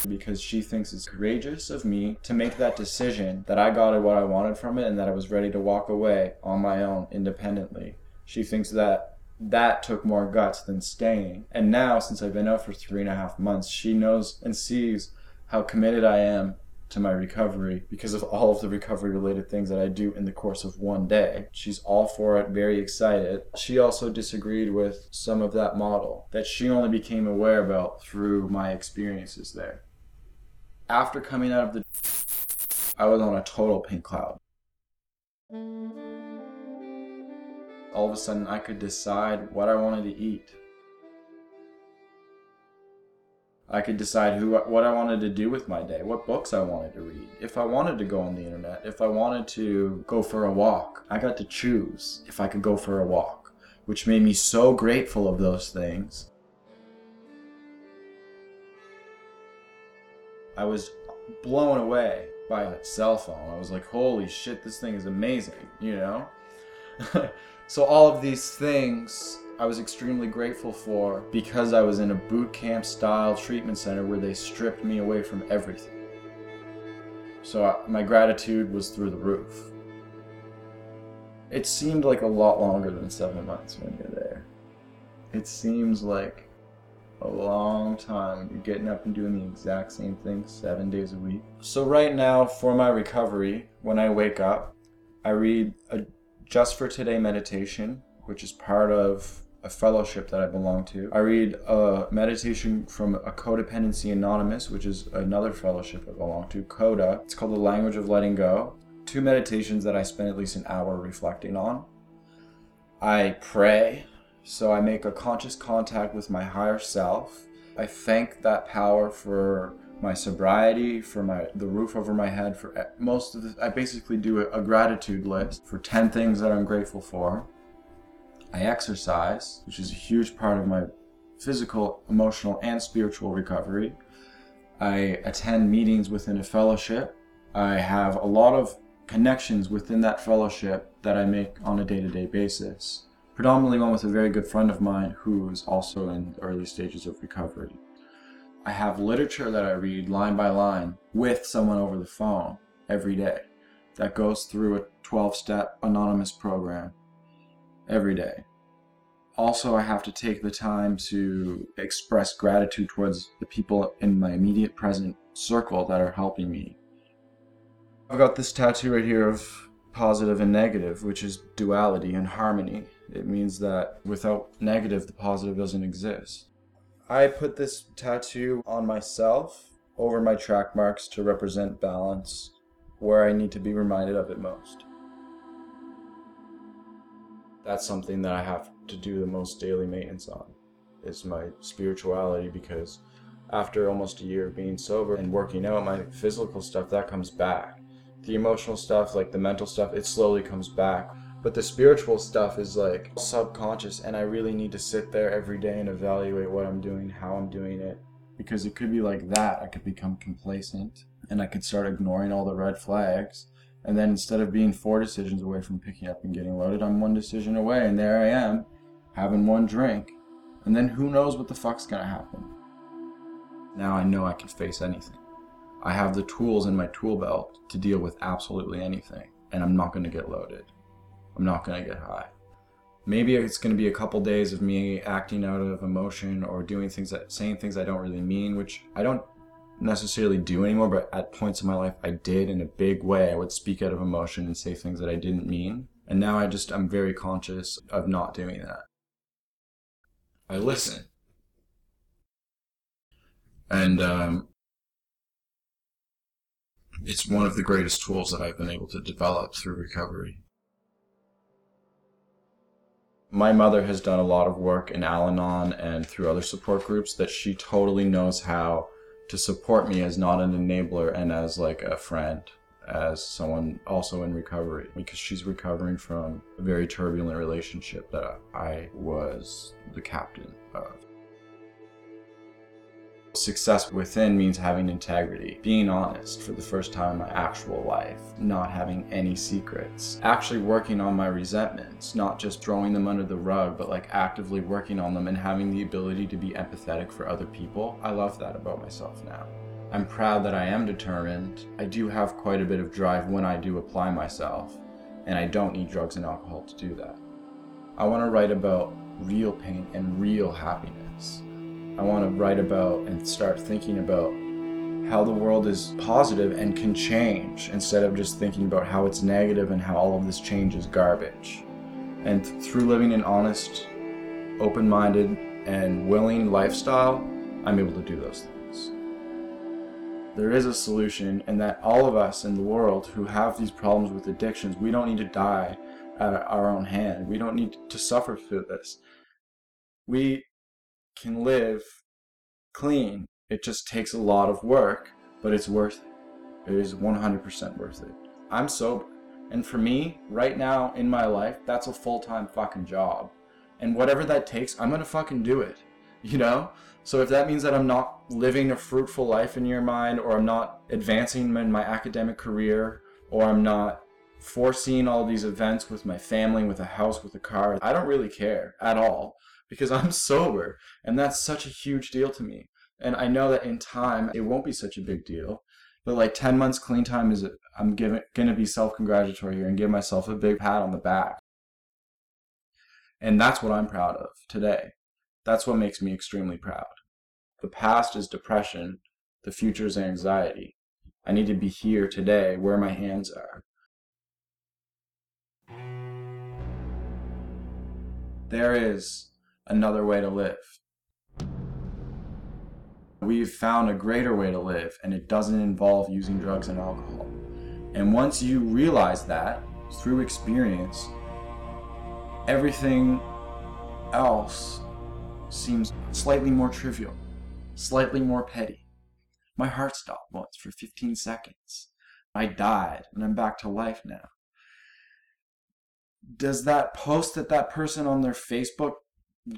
because she thinks it's courageous of me to make that decision that I got what I wanted from it and that I was ready to walk away on my own independently. She thinks that that took more guts than staying. And now, since I've been out for three and a half months, she knows and sees how committed I am to my recovery because of all of the recovery related things that I do in the course of one day. She's all for it, very excited. She also disagreed with some of that model that she only became aware about through my experiences there after coming out of the I was on a total pink cloud. All of a sudden, I could decide what I wanted to eat. I could decide who, what I wanted to do with my day, what books I wanted to read, if I wanted to go on the internet, if I wanted to go for a walk. I got to choose if I could go for a walk, which made me so grateful of those things I was blown away by a cell phone. I was like, holy shit, this thing is amazing, you know? <laughs> so, all of these things I was extremely grateful for because I was in a boot camp style treatment center where they stripped me away from everything. So, I, my gratitude was through the roof. It seemed like a lot longer than seven months when you're there. It seems like a long time. You're getting up and doing the exact same thing seven days a week. So, right now, for my recovery, when I wake up, I read a Just for Today meditation, which is part of a fellowship that I belong to. I read a meditation from a Codependency Anonymous, which is another fellowship I belong to, CODA. It's called The Language of Letting Go. Two meditations that I spend at least an hour reflecting on. I pray so I make a conscious contact with my higher self. I thank that power for my sobriety, for my the roof over my head, for most of the. I basically do a, a gratitude list for ten things that I'm grateful for. I exercise, which is a huge part of my physical, emotional, and spiritual recovery. I attend meetings within a fellowship. I have a lot of connections within that fellowship that I make on a day to day basis. Predominantly one with a very good friend of mine who's also in the early stages of recovery. I have literature that I read line by line with someone over the phone every day that goes through a 12 step anonymous program every day. Also, I have to take the time to express gratitude towards the people in my immediate present circle that are helping me. I've got this tattoo right here of positive and negative, which is duality and harmony. It means that without negative, the positive doesn't exist. I put this tattoo on myself over my track marks to represent balance where I need to be reminded of it most. That's something that I have to do the most daily maintenance on is my spirituality because after almost a year of being sober and working out my physical stuff that comes back. The emotional stuff like the mental stuff it slowly comes back. But the spiritual stuff is like subconscious and i really need to sit there every day and evaluate what i'm doing how i'm doing it. Because it could be like that. I could become complacent and i could start ignoring all the red flags and then instead of being four decisions away from picking up and getting loaded i'm one decision away and there i am having one drink and then who knows what the fuck's gonna happen now i know i can face anything I have the tools in my tool belt to deal with absolutely anything, and I'm not to get loaded. I'm not to get high. Maybe it's to be a couple days of me acting out of emotion or doing things that saying things I don't really mean, which I don't necessarily do anymore, but at points in my life I did in a big way. I would speak out of emotion and say things that I didn't mean. And now I just I'm very conscious of not doing that. I listen. And um, it's one of the greatest tools that I've been able to develop through recovery. My mother has done a lot of work in Al Anon and through other support groups that she totally knows how to support me as not an enabler and as like a friend, as someone also in recovery, because she's recovering from a very turbulent relationship that I was the captain of. Success within means having integrity, being honest for the first time in my actual life, not having any secrets, actually working on my resentments, not just throwing them under the rug, but like actively working on them and having the ability to be empathetic for other people. I love that about myself now. I'm proud that I am determined. I do have quite a bit of drive when I do apply myself, and I don't need drugs and alcohol to do that. I want to write about real pain and real happiness. I want to write about and start thinking about how the world is positive and can change instead of just thinking about how it's negative and how all of this change is garbage. And through living an honest, open minded, and willing lifestyle, I'm able to do those things. There is a solution, and that all of us in the world who have these problems with addictions, we don't need to die at our own hand. We don't need to suffer through this. We can live clean. It just takes a lot of work, but it's worth it. It is 100% worth it. I'm sober. And for me, right now in my life, that's a full time fucking job. And whatever that takes, I'm gonna fucking do it. <laughs> You know? So if that means that I'm not living a fruitful life in your mind, or I'm not advancing in my academic career, or I'm not foreseeing all these events with my family, with a house, with a car, I don't really care at all because I'm sober. And that's such a huge deal to me. And I know that in time, it won't be such a big deal. But like 10 months clean time is, I'm gonna be self congratulatory here and give myself a big pat on the back. And that's what I'm proud of today. That's what makes me extremely proud. The past is depression, the future is anxiety. I need to be here today where my hands are. There is another way to live. We've found a greater way to live, and it doesn't involve using drugs and alcohol. And once you realize that through experience, everything else seems slightly more trivial, slightly more petty. My heart stopped once for 15 seconds. I died, and I'm back to life now. Does that post that that person on their Facebook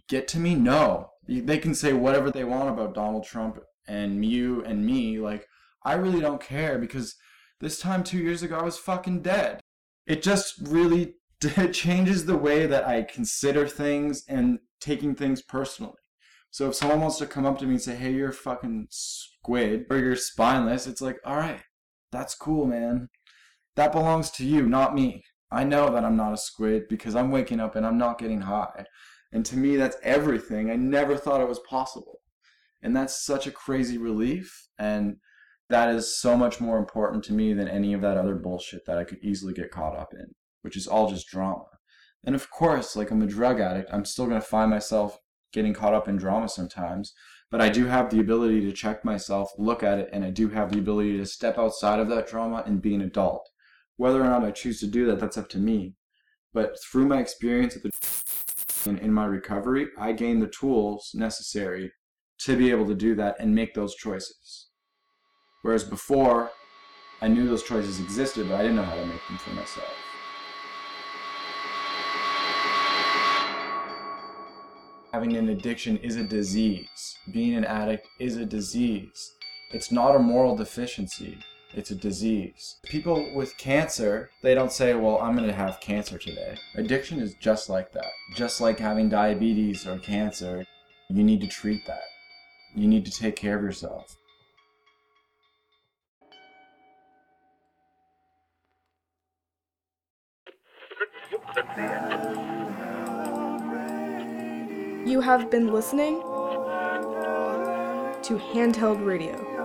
get to me? No. They can say whatever they want about Donald Trump and you and me, like, I really don't care because this time two years ago I was fucking dead. It just really <laughs> it changes the way that I consider things and taking things personally. So if someone wants to come up to me and say, "Hey, you're a fucking squid," or "You're spineless," it's like, "All right, that's cool, man. That belongs to you, not me. I know that I'm not a squid because I'm waking up and I'm not getting high. And to me, that's everything. I never thought it was possible. And that's such a crazy relief. And that is so much more important to me than any of that other bullshit that I could easily get caught up in, which is all just drama. And of course, like I'm a drug addict, I'm still going to find myself getting caught up in drama sometimes. But I do have the ability to check myself, look at it, and I do have the ability to step outside of that drama and be an adult. Whether or not I choose to do that, that's up to me. But through my experience at the and in my recovery, I gained the tools necessary to be able to do that and make those choices. Whereas before, I knew those choices existed, but I didn't know how to make them for myself. Having an addiction is a disease. Being an addict is a disease. It's not a moral deficiency. It's a disease. People with cancer, they don't say, well, I'm going to have cancer today. Addiction is just like that. Just like having diabetes or cancer, you need to treat that. You need to take care of yourself. You have been listening to Handheld Radio.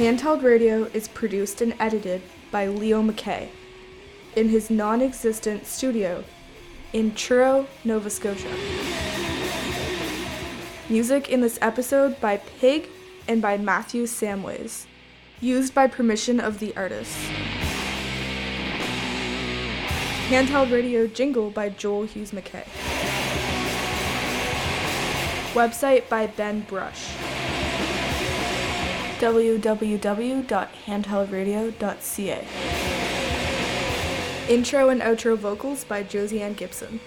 Handheld Radio is produced and edited by Leo McKay in his non existent studio in Truro, Nova Scotia. Music in this episode by Pig and by Matthew Samways, used by permission of the artist. Handheld Radio jingle by Joel Hughes McKay. Website by Ben Brush. www.handheldradio.ca. Intro and outro vocals by Josie Gibson.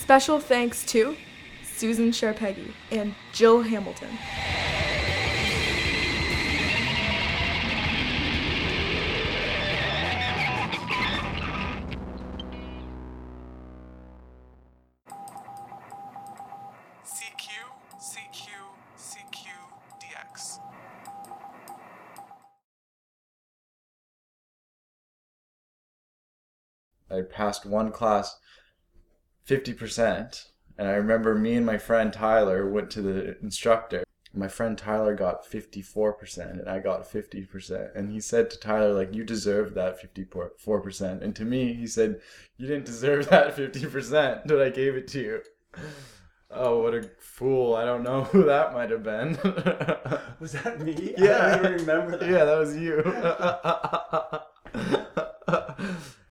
Special thanks to Susan Sharpeggy and Jill Hamilton. I passed one class 50%. And I remember me and my friend Tyler went to the instructor. My friend Tyler got 54% and I got 50%. And he said to Tyler, like, you deserve that 54%. And to me, he said, you didn't deserve <laughs> that 50%, but I gave it to you. Oh, what a fool. I don't know <laughs> who that might have been. Was that me? Yeah. I don't even remember that. yeah, that was you. <laughs>